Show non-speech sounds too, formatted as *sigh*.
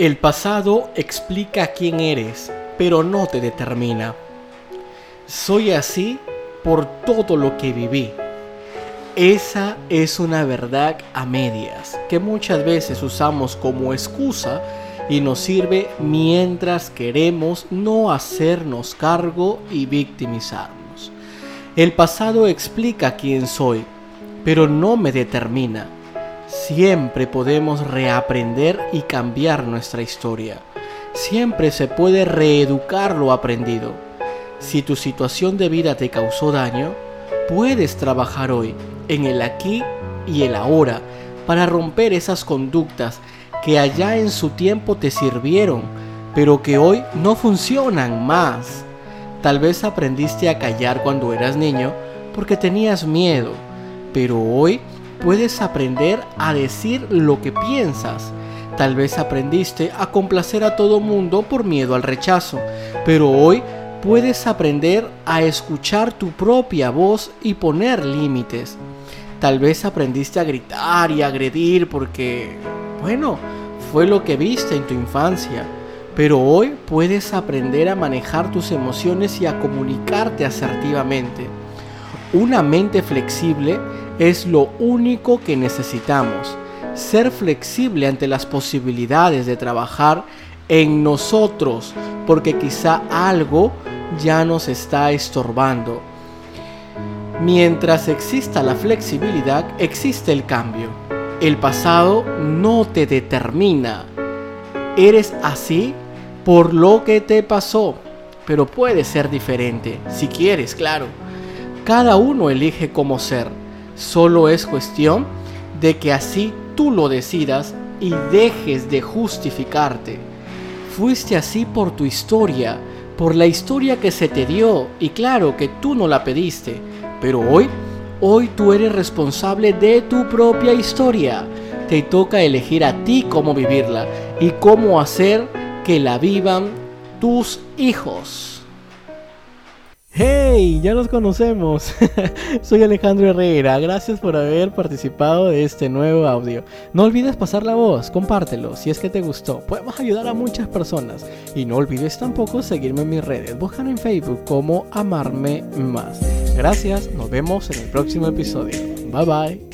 El pasado explica quién eres, pero no te determina. Soy así por todo lo que viví. Esa es una verdad a medias que muchas veces usamos como excusa y nos sirve mientras queremos no hacernos cargo y victimizarnos. El pasado explica quién soy, pero no me determina. Siempre podemos reaprender y cambiar nuestra historia. Siempre se puede reeducar lo aprendido. Si tu situación de vida te causó daño, puedes trabajar hoy, en el aquí y el ahora, para romper esas conductas que allá en su tiempo te sirvieron, pero que hoy no funcionan más. Tal vez aprendiste a callar cuando eras niño porque tenías miedo, pero hoy puedes aprender a decir lo que piensas. Tal vez aprendiste a complacer a todo mundo por miedo al rechazo, pero hoy puedes aprender a escuchar tu propia voz y poner límites. Tal vez aprendiste a gritar y agredir porque, bueno, fue lo que viste en tu infancia. Pero hoy puedes aprender a manejar tus emociones y a comunicarte asertivamente. Una mente flexible es lo único que necesitamos. Ser flexible ante las posibilidades de trabajar en nosotros, porque quizá algo ya nos está estorbando. Mientras exista la flexibilidad, existe el cambio. El pasado no te determina. Eres así por lo que te pasó, pero puede ser diferente, si quieres, claro. Cada uno elige cómo ser. Solo es cuestión de que así tú lo decidas y dejes de justificarte. Fuiste así por tu historia, por la historia que se te dio y claro que tú no la pediste, pero hoy, hoy tú eres responsable de tu propia historia. Te toca elegir a ti cómo vivirla y cómo hacer que la vivan tus hijos. ¡Hey! Ya nos conocemos. *laughs* Soy Alejandro Herrera. Gracias por haber participado de este nuevo audio. No olvides pasar la voz, compártelo si es que te gustó. Podemos ayudar a muchas personas. Y no olvides tampoco seguirme en mis redes. Búscame en Facebook como Amarme Más. Gracias, nos vemos en el próximo episodio. Bye bye.